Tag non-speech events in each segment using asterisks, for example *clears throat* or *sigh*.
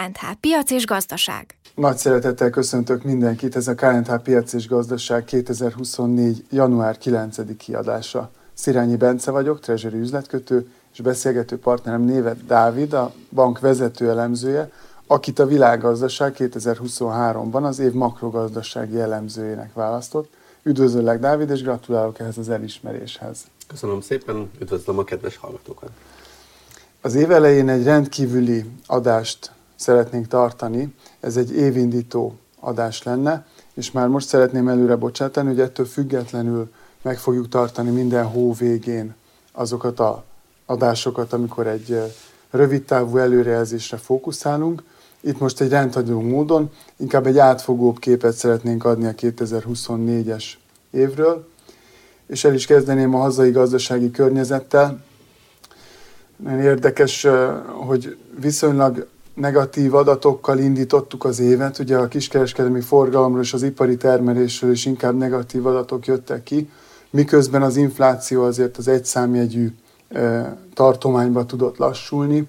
KNH Piac és Gazdaság. Nagy szeretettel köszöntök mindenkit, ez a KNH Piac és Gazdaság 2024. január 9. kiadása. Szirányi Bence vagyok, treasury üzletkötő, és beszélgető partnerem névet Dávid, a bank vezető elemzője, akit a világgazdaság 2023-ban az év makrogazdasági elemzőjének választott. Üdvözöllek, Dávid, és gratulálok ehhez az elismeréshez. Köszönöm szépen, üdvözlöm a kedves hallgatókat. Az év elején egy rendkívüli adást szeretnénk tartani, ez egy évindító adás lenne, és már most szeretném előre bocsátani, hogy ettől függetlenül meg fogjuk tartani minden hó végén azokat a adásokat, amikor egy rövid távú előrejelzésre fókuszálunk. Itt most egy rendhagyó módon inkább egy átfogóbb képet szeretnénk adni a 2024-es évről, és el is kezdeném a hazai gazdasági környezettel. Nagyon érdekes, hogy viszonylag negatív adatokkal indítottuk az évet. Ugye a kiskereskedelmi forgalomról és az ipari termelésről is inkább negatív adatok jöttek ki, miközben az infláció azért az egyszámjegyű tartományba tudott lassulni.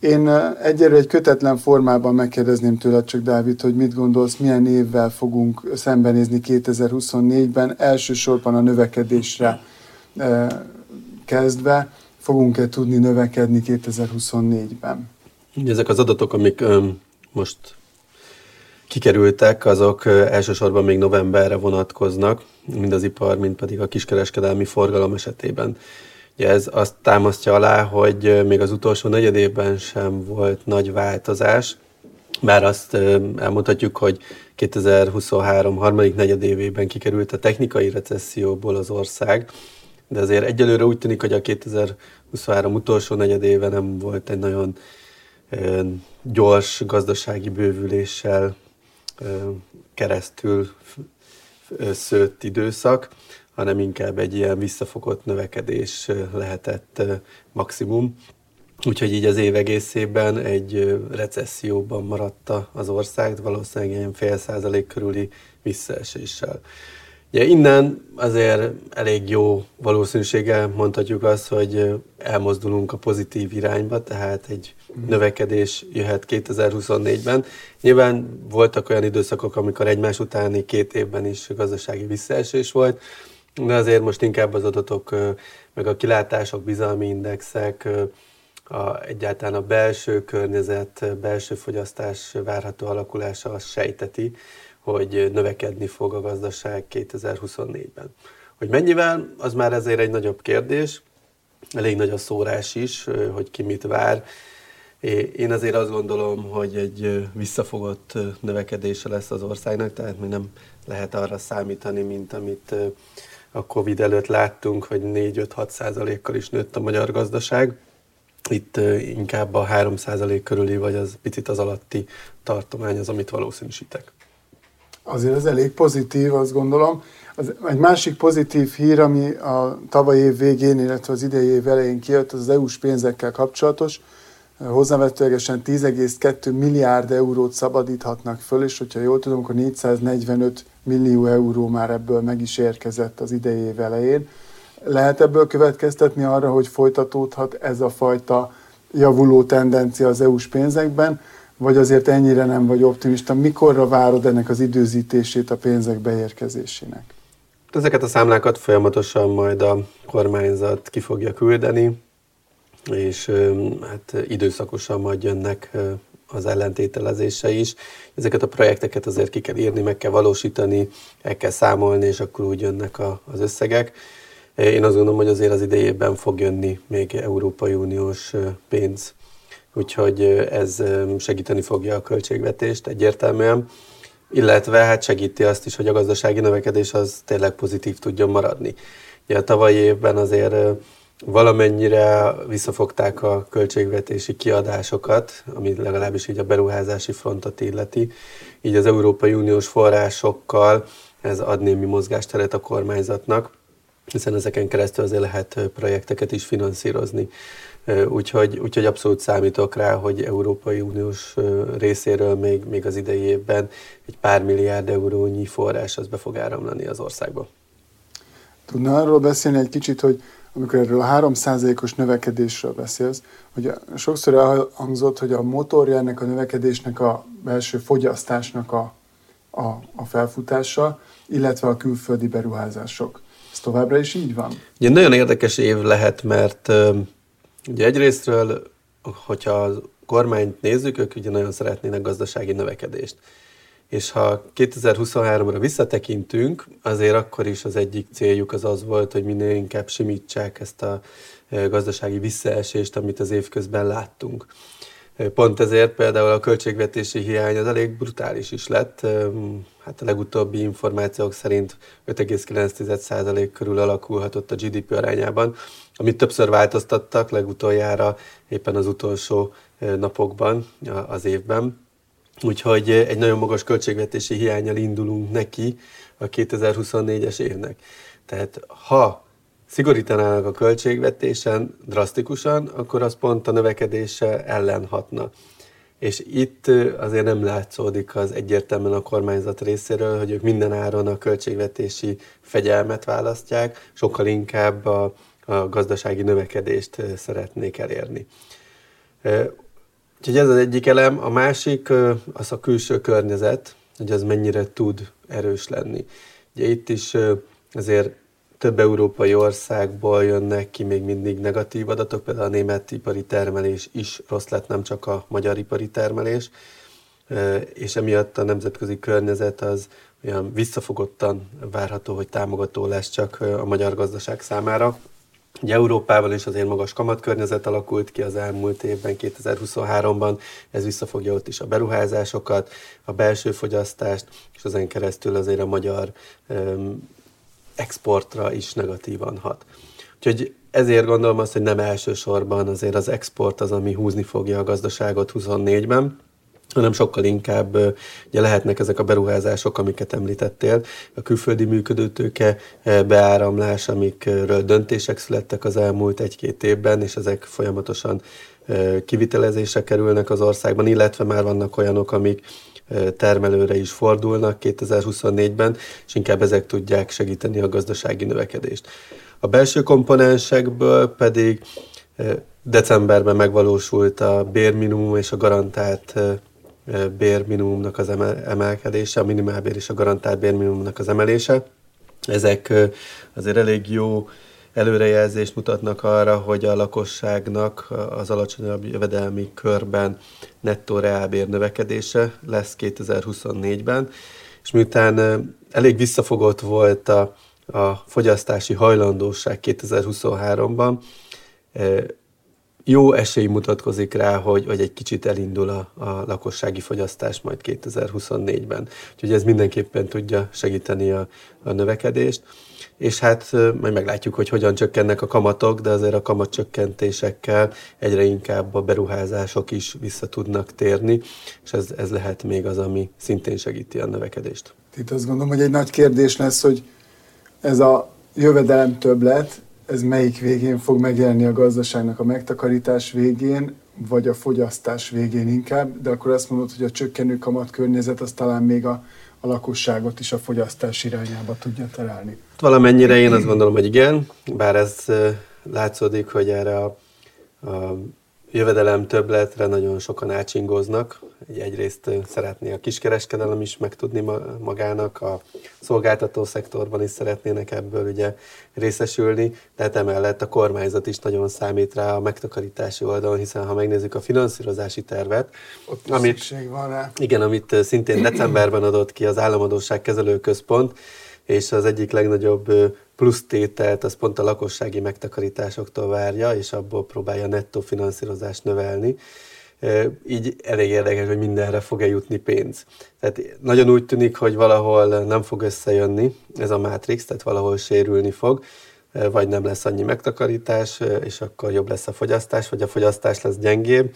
Én egyelőre egy kötetlen formában megkérdezném tőled csak, Dávid, hogy mit gondolsz, milyen évvel fogunk szembenézni 2024-ben, elsősorban a növekedésre kezdve, fogunk-e tudni növekedni 2024-ben? Ezek az adatok, amik most kikerültek, azok elsősorban még novemberre vonatkoznak, mind az ipar, mind pedig a kiskereskedelmi forgalom esetében. Ugye ez azt támasztja alá, hogy még az utolsó negyed évben sem volt nagy változás, bár azt elmondhatjuk, hogy 2023 harmadik negyedévében kikerült a technikai recesszióból az ország, de azért egyelőre úgy tűnik, hogy a 2023 utolsó negyedéve nem volt egy nagyon gyors gazdasági bővüléssel keresztül szőtt időszak, hanem inkább egy ilyen visszafogott növekedés lehetett maximum. Úgyhogy így az év egészében egy recesszióban maradta az ország, valószínűleg ilyen fél százalék körüli visszaeséssel. Ugye innen azért elég jó valószínűséggel mondhatjuk azt, hogy elmozdulunk a pozitív irányba, tehát egy mhm. növekedés jöhet 2024-ben. Nyilván voltak olyan időszakok, amikor egymás utáni két évben is gazdasági visszaesés volt, de azért most inkább az adatok, meg a kilátások, bizalmi indexek, a, egyáltalán a belső környezet, belső fogyasztás várható alakulása azt sejteti, hogy növekedni fog a gazdaság 2024-ben. Hogy mennyivel, az már ezért egy nagyobb kérdés, elég nagy a szórás is, hogy ki mit vár. Én azért azt gondolom, hogy egy visszafogott növekedése lesz az országnak, tehát mi nem lehet arra számítani, mint amit a Covid előtt láttunk, hogy 4-5-6 százalékkal is nőtt a magyar gazdaság. Itt inkább a 3 százalék körüli, vagy az picit az alatti tartomány az, amit valószínűsítek. Azért ez elég pozitív, azt gondolom. Az, egy másik pozitív hír, ami a tavaly év végén, illetve az idei év elején kijött, az az EU-s pénzekkel kapcsolatos. Hozzávetőlegesen 10,2 milliárd eurót szabadíthatnak föl, és hogyha jól tudom, akkor 445 millió euró már ebből meg is érkezett az idei év elején. Lehet ebből következtetni arra, hogy folytatódhat ez a fajta javuló tendencia az EU-s pénzekben, vagy azért ennyire nem vagy optimista? Mikorra várod ennek az időzítését a pénzek beérkezésének? Ezeket a számlákat folyamatosan majd a kormányzat ki fogja küldeni, és hát időszakosan majd jönnek az ellentételezése is. Ezeket a projekteket azért ki kell írni, meg kell valósítani, el kell számolni, és akkor úgy jönnek a, az összegek. Én azt gondolom, hogy azért az idejében fog jönni még Európai Uniós pénz úgyhogy ez segíteni fogja a költségvetést egyértelműen, illetve hát segíti azt is, hogy a gazdasági növekedés az tényleg pozitív tudjon maradni. Ugye a tavalyi évben azért valamennyire visszafogták a költségvetési kiadásokat, ami legalábbis így a beruházási frontot illeti. Így az Európai Uniós forrásokkal ez ad némi mozgásteret a kormányzatnak, hiszen ezeken keresztül azért lehet projekteket is finanszírozni. Úgyhogy, úgyhogy abszolút számítok rá, hogy Európai Uniós részéről még, még az idei évben egy pár milliárd eurónyi forrás az be fog áramlani az országba. Tudna arról beszélni egy kicsit, hogy amikor erről a 3%-os növekedésről beszélsz, hogy sokszor elhangzott, hogy a motorja ennek a növekedésnek a belső fogyasztásnak a, a, a felfutása, illetve a külföldi beruházások. Ez továbbra is így van? Ugye nagyon érdekes év lehet, mert ugye egyrésztről, hogyha a kormányt nézzük, ők ugye nagyon szeretnének gazdasági növekedést. És ha 2023-ra visszatekintünk, azért akkor is az egyik céljuk az az volt, hogy minél inkább simítsák ezt a gazdasági visszaesést, amit az év közben láttunk. Pont ezért például a költségvetési hiány az elég brutális is lett. Hát a legutóbbi információk szerint 5,9% körül alakulhatott a GDP arányában, amit többször változtattak, legutoljára éppen az utolsó napokban az évben. Úgyhogy egy nagyon magas költségvetési hiányjal indulunk neki a 2024-es évnek. Tehát ha szigorítanának a költségvetésen drasztikusan, akkor az pont a növekedése ellen hatna. És itt azért nem látszódik az egyértelműen a kormányzat részéről, hogy ők minden áron a költségvetési fegyelmet választják, sokkal inkább a, a gazdasági növekedést szeretnék elérni. Úgyhogy ez az egyik elem. A másik az a külső környezet, hogy az mennyire tud erős lenni. Ugye itt is azért több európai országból jönnek ki még mindig negatív adatok, például a német ipari termelés is rossz lett, nem csak a magyar ipari termelés, és emiatt a nemzetközi környezet az olyan visszafogottan várható, hogy támogató lesz csak a magyar gazdaság számára. Ugye Európában is azért magas kamatkörnyezet alakult ki az elmúlt évben, 2023-ban, ez visszafogja ott is a beruházásokat, a belső fogyasztást, és ezen keresztül azért a magyar um, exportra is negatívan hat. Úgyhogy ezért gondolom azt, hogy nem elsősorban azért az export az, ami húzni fogja a gazdaságot 24-ben, hanem sokkal inkább ugye lehetnek ezek a beruházások, amiket említettél, a külföldi működőtőke beáramlás, amikről döntések születtek az elmúlt egy-két évben, és ezek folyamatosan kivitelezésre kerülnek az országban, illetve már vannak olyanok, amik termelőre is fordulnak 2024-ben, és inkább ezek tudják segíteni a gazdasági növekedést. A belső komponensekből pedig decemberben megvalósult a bérminimum és a garantált bérminimumnak az emelkedése, a minimálbér és a garantált bérminimumnak az emelése. Ezek azért elég jó előrejelzést mutatnak arra, hogy a lakosságnak az alacsonyabb jövedelmi körben nettó reálbér növekedése lesz 2024-ben, és miután elég visszafogott volt a, a fogyasztási hajlandóság 2023-ban, jó esély mutatkozik rá, hogy, hogy egy kicsit elindul a, a lakossági fogyasztás majd 2024-ben. Úgyhogy ez mindenképpen tudja segíteni a, a növekedést. És hát majd meglátjuk, hogy hogyan csökkennek a kamatok, de azért a kamatcsökkentésekkel egyre inkább a beruházások is vissza tudnak térni, és ez, ez lehet még az, ami szintén segíti a növekedést. Itt azt gondolom, hogy egy nagy kérdés lesz, hogy ez a jövedelem többlet, ez melyik végén fog megjelenni a gazdaságnak a megtakarítás végén, vagy a fogyasztás végén inkább, de akkor azt mondod, hogy a csökkenő kamat környezet az talán még a, a lakosságot is a fogyasztás irányába tudja terelni. Valamennyire én azt gondolom, hogy igen, bár ez látszódik, hogy erre a, a jövedelem többletre nagyon sokan átsingoznak. Egyrészt szeretné a kiskereskedelem is megtudni magának, a szolgáltató szektorban is szeretnének ebből ugye részesülni, de hát emellett a kormányzat is nagyon számít rá a megtakarítási oldalon, hiszen ha megnézzük a finanszírozási tervet, Ott amit, van rá. Igen, amit szintén decemberben adott ki az Államadóság Kezelőközpont, és az egyik legnagyobb plusz tételt az pont a lakossági megtakarításoktól várja, és abból próbálja nettó finanszírozást növelni. Így elég érdekes, hogy mindenre fog-e jutni pénz. Tehát nagyon úgy tűnik, hogy valahol nem fog összejönni ez a mátrix, tehát valahol sérülni fog, vagy nem lesz annyi megtakarítás, és akkor jobb lesz a fogyasztás, vagy a fogyasztás lesz gyengébb,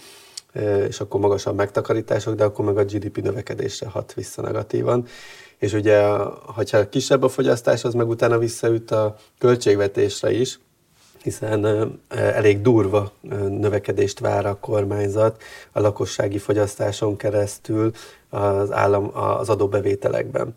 és akkor magasabb megtakarítások, de akkor meg a GDP növekedésre hat vissza negatívan és ugye, hogyha kisebb a fogyasztás, az meg utána visszaüt a költségvetésre is, hiszen elég durva növekedést vár a kormányzat a lakossági fogyasztáson keresztül az, állam, az adóbevételekben.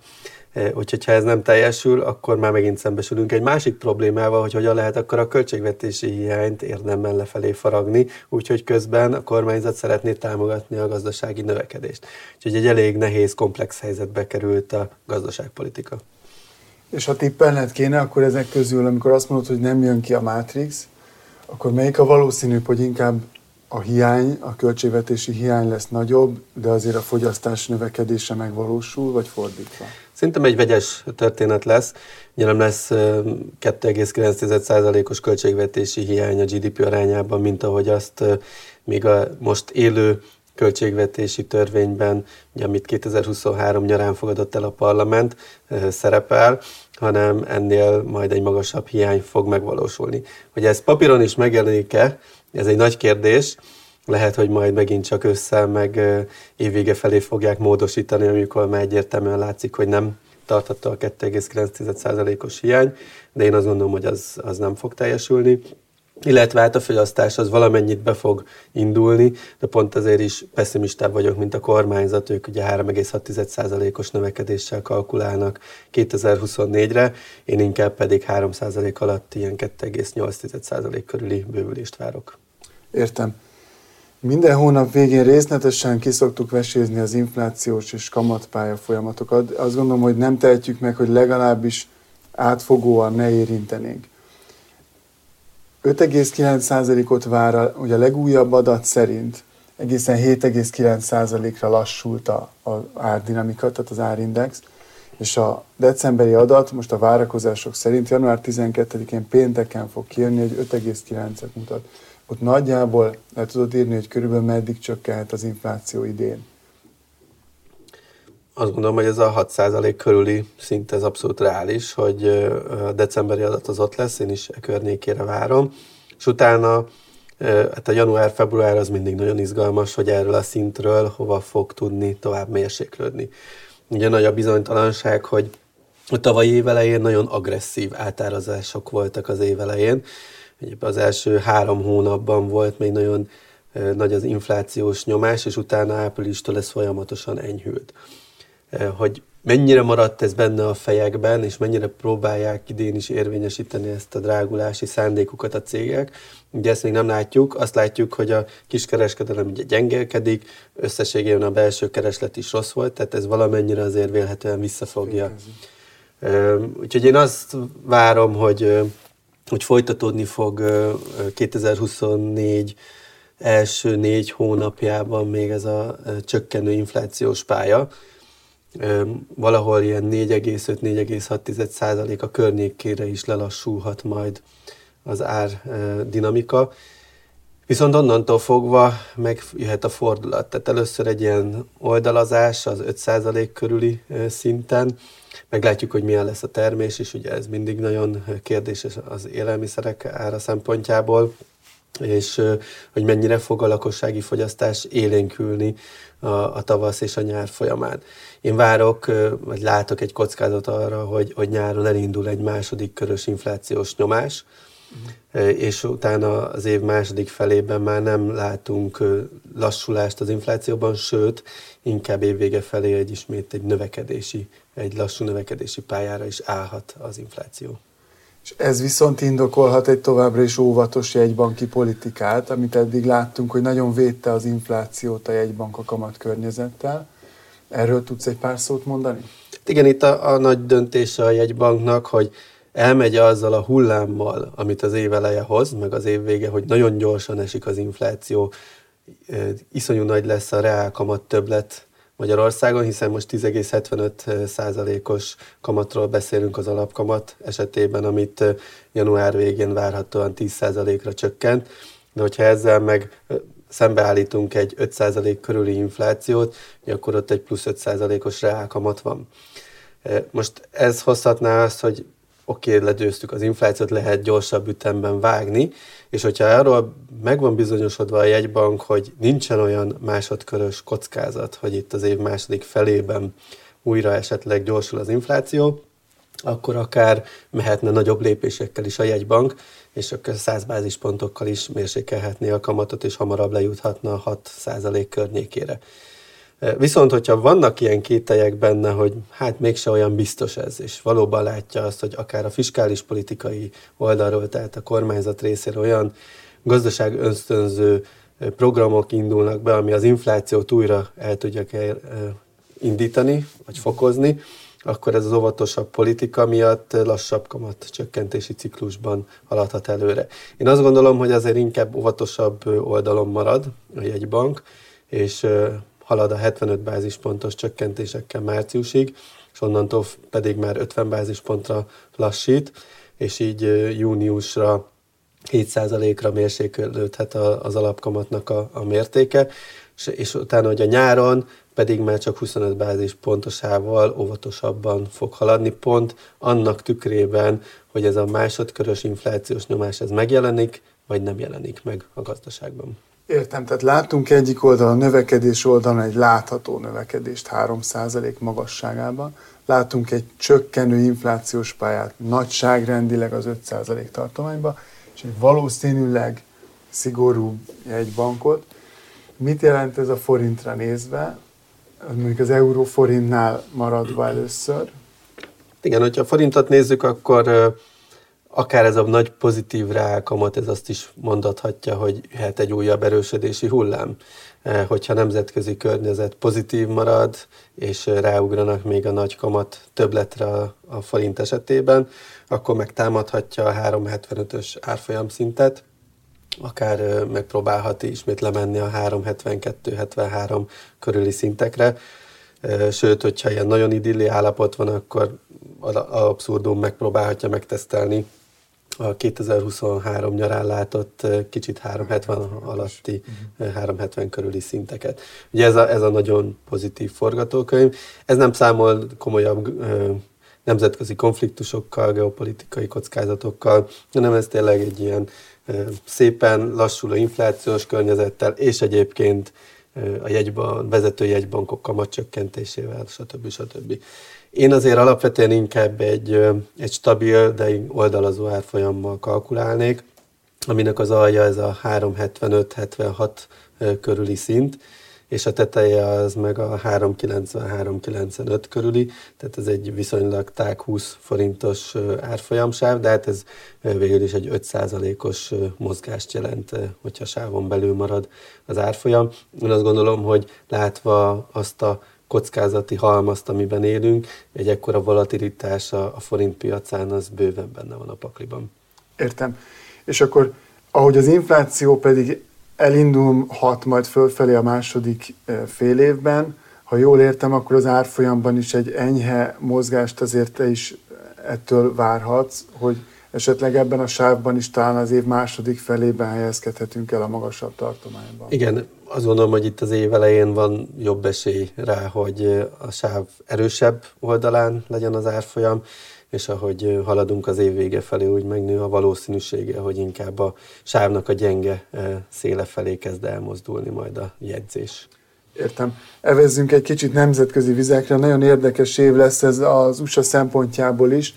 Úgyhogy ha ez nem teljesül, akkor már megint szembesülünk egy másik problémával, hogy hogyan lehet akkor a költségvetési hiányt érdemben lefelé faragni, úgyhogy közben a kormányzat szeretné támogatni a gazdasági növekedést. Úgyhogy egy elég nehéz, komplex helyzetbe került a gazdaságpolitika. És ha tippelned kéne, akkor ezek közül, amikor azt mondod, hogy nem jön ki a Matrix, akkor melyik a valószínűbb, hogy inkább a hiány, a költségvetési hiány lesz nagyobb, de azért a fogyasztás növekedése megvalósul, vagy fordítva? Szerintem egy vegyes történet lesz. Ugye nem lesz 2,9%-os költségvetési hiány a GDP arányában, mint ahogy azt még a most élő költségvetési törvényben, ugye, amit 2023 nyarán fogadott el a parlament, szerepel, hanem ennél majd egy magasabb hiány fog megvalósulni. Hogy ez papíron is megjelenik-e, ez egy nagy kérdés, lehet, hogy majd megint csak össze, meg évvége felé fogják módosítani, amikor már egyértelműen látszik, hogy nem tartotta a 2,9%-os hiány, de én azt gondolom, hogy az, az nem fog teljesülni illetve hát a fogyasztás az valamennyit be fog indulni, de pont azért is pessimistább vagyok, mint a kormányzat, ők ugye 3,6%-os növekedéssel kalkulálnak 2024-re, én inkább pedig 3% alatt ilyen 2,8% körüli bővülést várok. Értem. Minden hónap végén részletesen kiszoktuk vesézni az inflációs és kamatpálya folyamatokat. Azt gondolom, hogy nem tehetjük meg, hogy legalábbis átfogóan ne érintenénk. 5,9%-ot vár, ugye a legújabb adat szerint egészen 7,9%-ra lassult a, a árdinamika, tehát az árindex, és a decemberi adat most a várakozások szerint január 12-én pénteken fog kijönni, hogy 5,9-et mutat. Ott nagyjából le tudod írni, hogy körülbelül meddig csökkenhet az infláció idén. Azt gondolom, hogy ez a 6% körüli szint ez abszolút reális, hogy a decemberi adat az ott lesz, én is e környékére várom, és utána hát a január-február az mindig nagyon izgalmas, hogy erről a szintről hova fog tudni tovább mérséklődni. Ugye nagy a bizonytalanság, hogy a tavalyi évelején nagyon agresszív átárazások voltak az évelején. Az első három hónapban volt még nagyon nagy az inflációs nyomás, és utána áprilistól ez folyamatosan enyhült. Eh, hogy mennyire maradt ez benne a fejekben, és mennyire próbálják idén is érvényesíteni ezt a drágulási szándékukat a cégek. Ugye ezt még nem látjuk, azt látjuk, hogy a kiskereskedelem ugye gyengélkedik, összességében a belső kereslet is rossz volt, tehát ez valamennyire azért vélhetően visszafogja. Úgyhogy én azt várom, hogy, hogy folytatódni fog 2024 első négy hónapjában még ez a csökkenő inflációs pálya, valahol ilyen 4,5-4,6 százalék a környékére is lelassulhat majd az ár dinamika. Viszont onnantól fogva megjöhet a fordulat. Tehát először egy ilyen oldalazás az 5% körüli szinten, meglátjuk, hogy milyen lesz a termés, és ugye ez mindig nagyon kérdéses az élelmiszerek ára szempontjából és hogy mennyire fog a lakossági fogyasztás élénkülni a, a tavasz és a nyár folyamán. Én várok, vagy látok egy kockázat arra, hogy, hogy nyáron elindul egy második körös inflációs nyomás, uh-huh. és utána az év második felében már nem látunk lassulást az inflációban, sőt, inkább évvége felé egy ismét egy növekedési, egy lassú növekedési pályára is állhat az infláció. És ez viszont indokolhat egy továbbra is óvatos jegybanki politikát, amit eddig láttunk, hogy nagyon védte az inflációt a jegybank a kamat környezettel. Erről tudsz egy pár szót mondani? Igen, itt a, a nagy döntése a jegybanknak, hogy elmegy azzal a hullámmal, amit az év eleje hoz, meg az év vége, hogy nagyon gyorsan esik az infláció, iszonyú nagy lesz a reál kamat többlet Magyarországon, hiszen most 10,75 százalékos kamatról beszélünk az alapkamat esetében, amit január végén várhatóan 10 százalékra csökkent. De hogyha ezzel meg szembeállítunk egy 5 százalék körüli inflációt, akkor ott egy plusz 5 százalékos reálkamat van. Most ez hozhatná azt, hogy oké, okay, legyőztük az inflációt, lehet gyorsabb ütemben vágni, és hogyha arról meg van bizonyosodva a jegybank, hogy nincsen olyan másodkörös kockázat, hogy itt az év második felében újra esetleg gyorsul az infláció, akkor akár mehetne nagyobb lépésekkel is a jegybank, és akkor 100 bázispontokkal is mérsékelhetné a kamatot, és hamarabb lejuthatna a 6% környékére. Viszont, hogyha vannak ilyen kételyek benne, hogy hát mégse olyan biztos ez, és valóban látja azt, hogy akár a fiskális politikai oldalról, tehát a kormányzat részéről olyan gazdaság ösztönző programok indulnak be, ami az inflációt újra el tudja indítani, vagy fokozni, akkor ez az óvatosabb politika miatt lassabb kamat csökkentési ciklusban haladhat előre. Én azt gondolom, hogy azért inkább óvatosabb oldalon marad a jegybank, és halad a 75 bázispontos csökkentésekkel márciusig, és onnantól pedig már 50 bázispontra lassít, és így júniusra 7%-ra mérséklődhet az alapkamatnak a, a mértéke, és, és utána, hogy a nyáron pedig már csak 25 bázis pontosával óvatosabban fog haladni, pont annak tükrében, hogy ez a másodkörös inflációs nyomás ez megjelenik, vagy nem jelenik meg a gazdaságban. Értem, tehát látunk egyik oldalon, növekedés oldalon egy látható növekedést 3% magasságában, látunk egy csökkenő inflációs pályát nagyságrendileg az 5% tartományba, és egy valószínűleg szigorú jegybankot. Mit jelent ez a forintra nézve? mondjuk az euró forintnál maradva először. Igen, hogyha a forintot nézzük, akkor akár ez a nagy pozitív rákamat, ez azt is mondathatja, hogy hát egy újabb erősödési hullám. Hogyha nemzetközi környezet pozitív marad, és ráugranak még a nagy kamat többletre a forint esetében, akkor megtámadhatja a 375-ös árfolyam szintet, akár megpróbálhat ismét lemenni a 372-73 körüli szintekre. Sőt, hogyha ilyen nagyon idilli állapot van, akkor abszurdum megpróbálhatja megtesztelni a 2023 nyarán látott kicsit 370 alatti, 370 körüli szinteket. Ugye ez a, ez a nagyon pozitív forgatókönyv. Ez nem számol komolyabb nemzetközi konfliktusokkal, geopolitikai kockázatokkal, hanem ez tényleg egy ilyen szépen lassuló inflációs környezettel, és egyébként a jegyban, vezető jegybankok kamatcsökkentésével, stb. stb. Én azért alapvetően inkább egy, egy stabil, de oldalazó árfolyammal kalkulálnék, aminek az alja ez a 375-76 körüli szint, és a teteje az meg a 3,93-95 körüli, tehát ez egy viszonylag tág 20 forintos árfolyamsáv, de hát ez végül is egy 5%-os mozgást jelent, hogyha sávon belül marad az árfolyam. Én azt gondolom, hogy látva azt a kockázati halmazt, amiben élünk, egy ekkora volatilitás a, a forint piacán, az bőven benne van a pakliban. Értem. És akkor, ahogy az infláció pedig elindulhat majd fölfelé a második fél évben. Ha jól értem, akkor az árfolyamban is egy enyhe mozgást azért te is ettől várhatsz, hogy esetleg ebben a sávban is talán az év második felében helyezkedhetünk el a magasabb tartományban. Igen, azt gondolom, hogy itt az év elején van jobb esély rá, hogy a sáv erősebb oldalán legyen az árfolyam, és ahogy haladunk az év vége felé, úgy megnő a valószínűsége, hogy inkább a sávnak a gyenge széle felé kezd elmozdulni majd a jegyzés. Értem. Evezzünk egy kicsit nemzetközi vizekre. Nagyon érdekes év lesz ez az USA szempontjából is.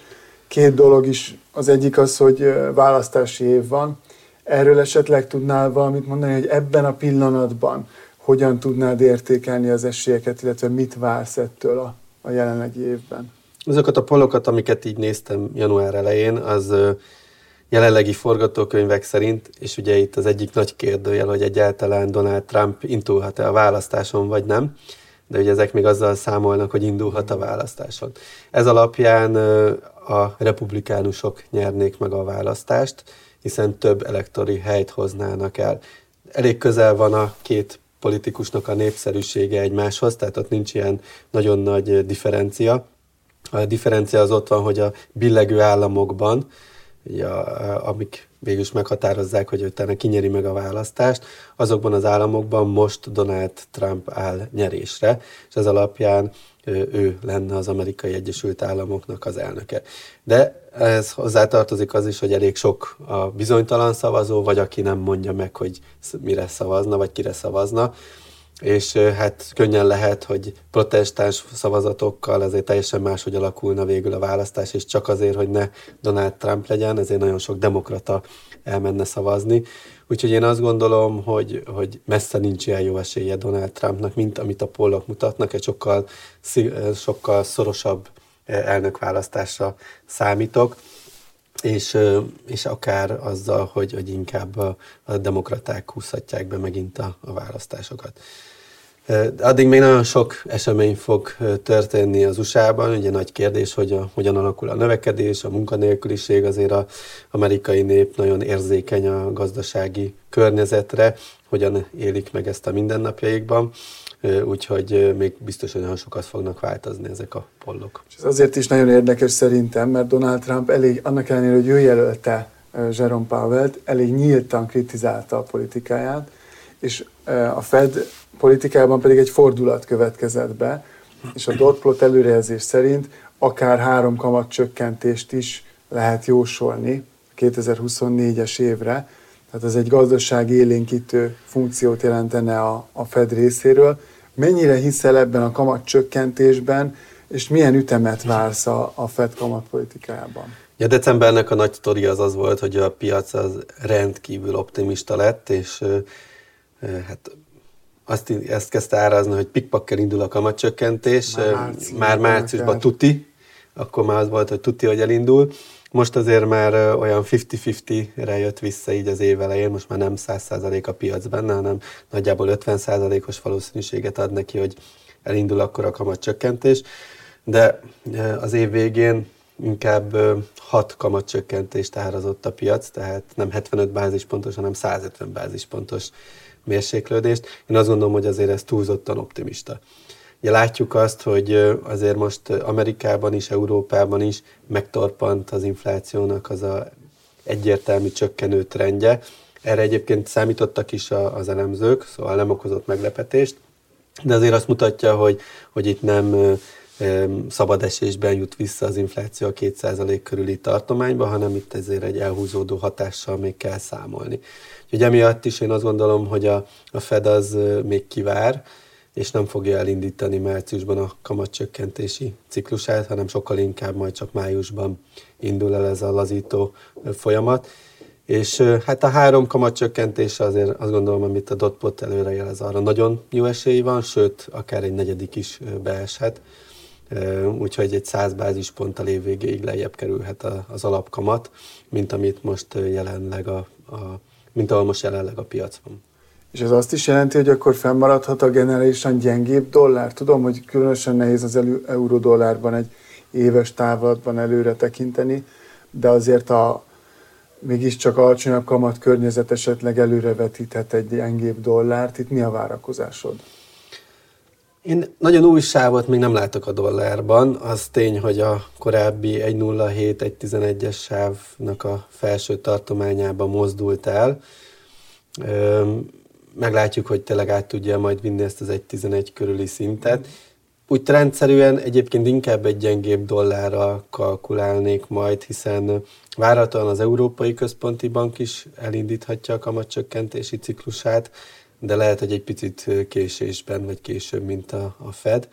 Két dolog is. Az egyik az, hogy választási év van. Erről esetleg tudnál valamit mondani, hogy ebben a pillanatban hogyan tudnád értékelni az esélyeket, illetve mit vársz ettől a, a jelenlegi évben? Azokat a polokat, amiket így néztem január elején, az jelenlegi forgatókönyvek szerint, és ugye itt az egyik nagy kérdőjel, hogy egyáltalán Donald Trump indulhat-e a választáson, vagy nem, de ugye ezek még azzal számolnak, hogy indulhat a választáson. Ez alapján a republikánusok nyernék meg a választást, hiszen több elektori helyt hoznának el. Elég közel van a két politikusnak a népszerűsége egymáshoz, tehát ott nincs ilyen nagyon nagy differencia. A differencia az ott van, hogy a billegő államokban, ugye, amik végül is meghatározzák, hogy utána kinyeri meg a választást, azokban az államokban most Donald Trump áll nyerésre, és ez alapján ő lenne az amerikai Egyesült Államoknak az elnöke. De ez hozzátartozik az is, hogy elég sok a bizonytalan szavazó, vagy aki nem mondja meg, hogy mire szavazna, vagy kire szavazna. És hát könnyen lehet, hogy protestáns szavazatokkal ezért teljesen máshogy alakulna végül a választás, és csak azért, hogy ne Donald Trump legyen, ezért nagyon sok demokrata elmenne szavazni. Úgyhogy én azt gondolom, hogy, hogy messze nincs ilyen jó esélye Donald Trumpnak, mint amit a pollok mutatnak, egy sokkal, sokkal szorosabb elnökválasztásra számítok és, és akár azzal, hogy, hogy inkább a, a demokraták húzhatják be megint a, a választásokat. Addig még nagyon sok esemény fog történni az USA-ban. Ugye nagy kérdés, hogy a, hogyan alakul a növekedés, a munkanélküliség, azért az amerikai nép nagyon érzékeny a gazdasági környezetre, hogyan élik meg ezt a mindennapjaikban úgyhogy még biztos, hogy nagyon sokat fognak változni ezek a pollok. És ez azért is nagyon érdekes szerintem, mert Donald Trump elég, annak ellenére, hogy ő jelölte Jerome Powell-t, elég nyíltan kritizálta a politikáját, és a Fed politikában pedig egy fordulat következett be, és a dot plot előrejelzés szerint akár három kamat csökkentést is lehet jósolni 2024-es évre, tehát ez egy gazdaság élénkítő funkciót jelentene a, a Fed részéről. Mennyire hiszel ebben a kamat csökkentésben, és milyen ütemet vársz a, a Fed kamatpolitikájában? Ja, decembernek a nagy sztori az az volt, hogy a piac az rendkívül optimista lett, és hát azt, ezt kezdte árazni, hogy pikpakkel indul a kamatcsökkentés, már, március, már márciusban tuti, akkor már az volt, hogy tuti, hogy elindul. Most azért már olyan 50-50-re jött vissza így az év elején, most már nem 100% a piac benne, hanem nagyjából 50%-os valószínűséget ad neki, hogy elindul akkor a kamatcsökkentés. De az év végén inkább 6 kamatcsökkentést árazott a piac, tehát nem 75 bázispontos, hanem 150 bázispontos mérséklődést. Én azt gondolom, hogy azért ez túlzottan optimista. Ugye látjuk azt, hogy azért most Amerikában is, Európában is megtorpant az inflációnak az a egyértelmű csökkenő trendje. Erre egyébként számítottak is az elemzők, szóval nem okozott meglepetést, de azért azt mutatja, hogy, hogy itt nem szabad esésben jut vissza az infláció a 2% körüli tartományba, hanem itt ezért egy elhúzódó hatással még kell számolni. Úgyhogy emiatt is én azt gondolom, hogy a, a Fed az még kivár, és nem fogja elindítani márciusban a kamatcsökkentési ciklusát, hanem sokkal inkább majd csak májusban indul el ez a lazító folyamat. És hát a három kamatcsökkentés azért azt gondolom, amit a dotpot előrejelez, arra nagyon jó esély van, sőt, akár egy negyedik is beeshet. Úgyhogy egy 100 bázisponttal évvégéig lejjebb kerülhet az alapkamat, mint amit most jelenleg a, a mint ahol most jelenleg a piac van. És ez azt is jelenti, hogy akkor fennmaradhat a generálisan gyengébb dollár? Tudom, hogy különösen nehéz az euró-dollárban egy éves távlatban előre tekinteni, de azért a mégiscsak alacsonyabb kamat környezet esetleg előrevetíthet egy gyengébb dollárt. Itt mi a várakozásod? Én nagyon új sávot még nem látok a dollárban. Az tény, hogy a korábbi 1.07-1.11-es sávnak a felső tartományába mozdult el. Meglátjuk, hogy tényleg át tudja majd vinni ezt az 1.11 körüli szintet. Úgy rendszerűen egyébként inkább egy gyengébb dollárral kalkulálnék majd, hiszen várhatóan az Európai Központi Bank is elindíthatja a kamatcsökkentési ciklusát, de lehet, hogy egy picit késésben, vagy később, mint a, a Fed.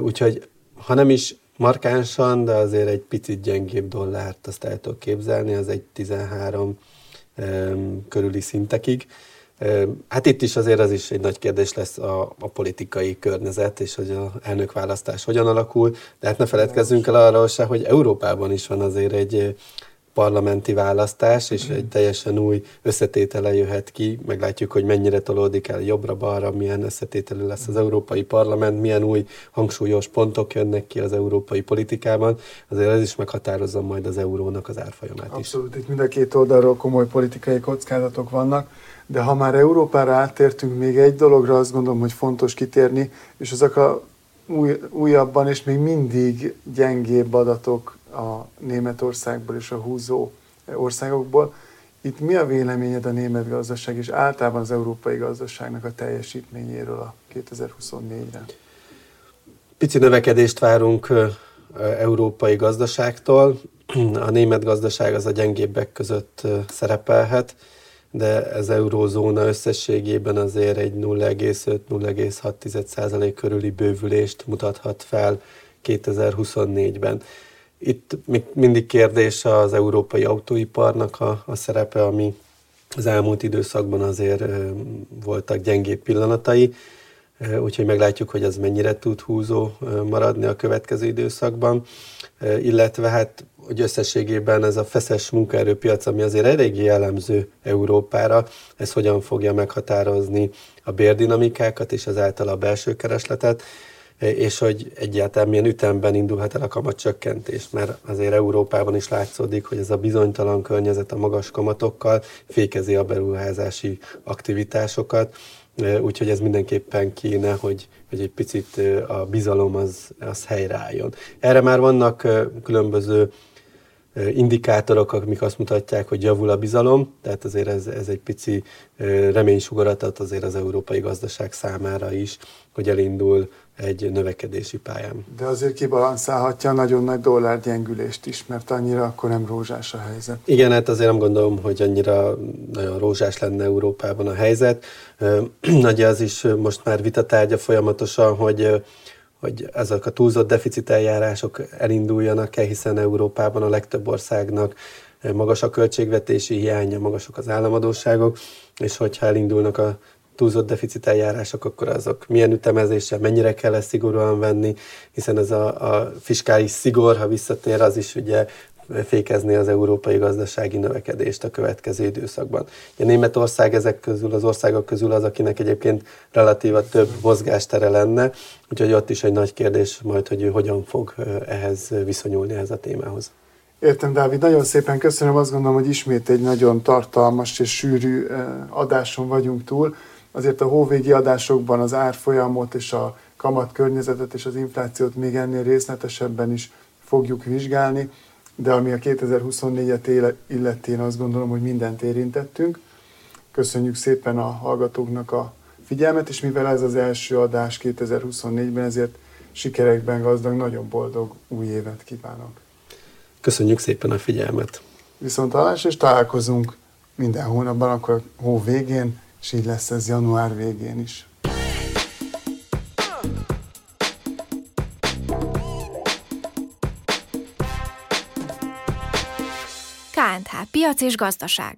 Úgyhogy ha nem is markánsan, de azért egy picit gyengébb dollárt azt el tudok képzelni, az egy 13 körüli szintekig. Hát itt is azért az is egy nagy kérdés lesz a, a politikai környezet, és hogy a elnökválasztás hogyan alakul, de hát ne feledkezzünk el arról se, hogy Európában is van azért egy parlamenti választás, és egy teljesen új összetétele jöhet ki. Meglátjuk, hogy mennyire tolódik el jobbra-balra, milyen összetételű lesz az Európai Parlament, milyen új hangsúlyos pontok jönnek ki az európai politikában. Azért ez is meghatározza majd az eurónak az árfolyamát is. Abszolút, itt mind a két oldalról komoly politikai kockázatok vannak, de ha már Európára áttértünk, még egy dologra azt gondolom, hogy fontos kitérni, és azok a új, újabban és még mindig gyengébb adatok a Németországból és a húzó országokból. Itt mi a véleményed a német gazdaság és általában az európai gazdaságnak a teljesítményéről a 2024-re? Pici növekedést várunk európai gazdaságtól. A német gazdaság az a gyengébbek között szerepelhet, de ez eurózóna összességében azért egy 0,5-0,6% körüli bővülést mutathat fel 2024-ben. Itt mindig kérdés az európai autóiparnak a, a szerepe, ami az elmúlt időszakban azért voltak gyengébb pillanatai, úgyhogy meglátjuk, hogy ez mennyire tud húzó maradni a következő időszakban, illetve hát, hogy összességében ez a feszes munkaerőpiac, ami azért eléggé jellemző Európára, ez hogyan fogja meghatározni a bérdinamikákat és ezáltal a belső keresletet, és hogy egyáltalán milyen ütemben indulhat el a kamatcsökkentés, mert azért Európában is látszódik, hogy ez a bizonytalan környezet a magas kamatokkal fékezi a beruházási aktivitásokat, úgyhogy ez mindenképpen kéne, hogy, hogy egy picit a bizalom az, az helyreálljon. Erre már vannak különböző indikátorok, amik azt mutatják, hogy javul a bizalom, tehát azért ez, ez egy pici reménysugaratat azért az európai gazdaság számára is, hogy elindul egy növekedési pályán. De azért kibalanszálhatja a nagyon nagy dollárgyengülést is, mert annyira akkor nem rózsás a helyzet. Igen, hát azért nem gondolom, hogy annyira nagyon rózsás lenne Európában a helyzet. Nagy *clears throat* az is most már vitatárgya folyamatosan, hogy hogy ezek a túlzott deficit eljárások elinduljanak-e, hiszen Európában a legtöbb országnak magas a költségvetési hiánya, magasak az államadóságok, és hogyha elindulnak a túlzott deficit eljárások, akkor azok milyen ütemezéssel, mennyire kell ezt szigorúan venni, hiszen ez a, a fiskális szigor, ha visszatér, az is ugye fékezni az európai gazdasági növekedést a következő időszakban. Ugye Németország ezek közül, az országok közül az, akinek egyébként relatíva több mozgástere lenne, úgyhogy ott is egy nagy kérdés majd, hogy ő hogyan fog ehhez viszonyulni ehhez a témához. Értem, Dávid, nagyon szépen köszönöm. Azt gondolom, hogy ismét egy nagyon tartalmas és sűrű adáson vagyunk túl. Azért a hóvégi adásokban az árfolyamot és a kamat környezetet és az inflációt még ennél részletesebben is fogjuk vizsgálni de ami a 2024-et illeti, én azt gondolom, hogy mindent érintettünk. Köszönjük szépen a hallgatóknak a figyelmet, és mivel ez az első adás 2024-ben, ezért sikerekben gazdag, nagyon boldog új évet kívánok. Köszönjük szépen a figyelmet. Viszont hallás, és találkozunk minden hónapban, akkor hó végén, és így lesz ez január végén is. KNH Piac és Gazdaság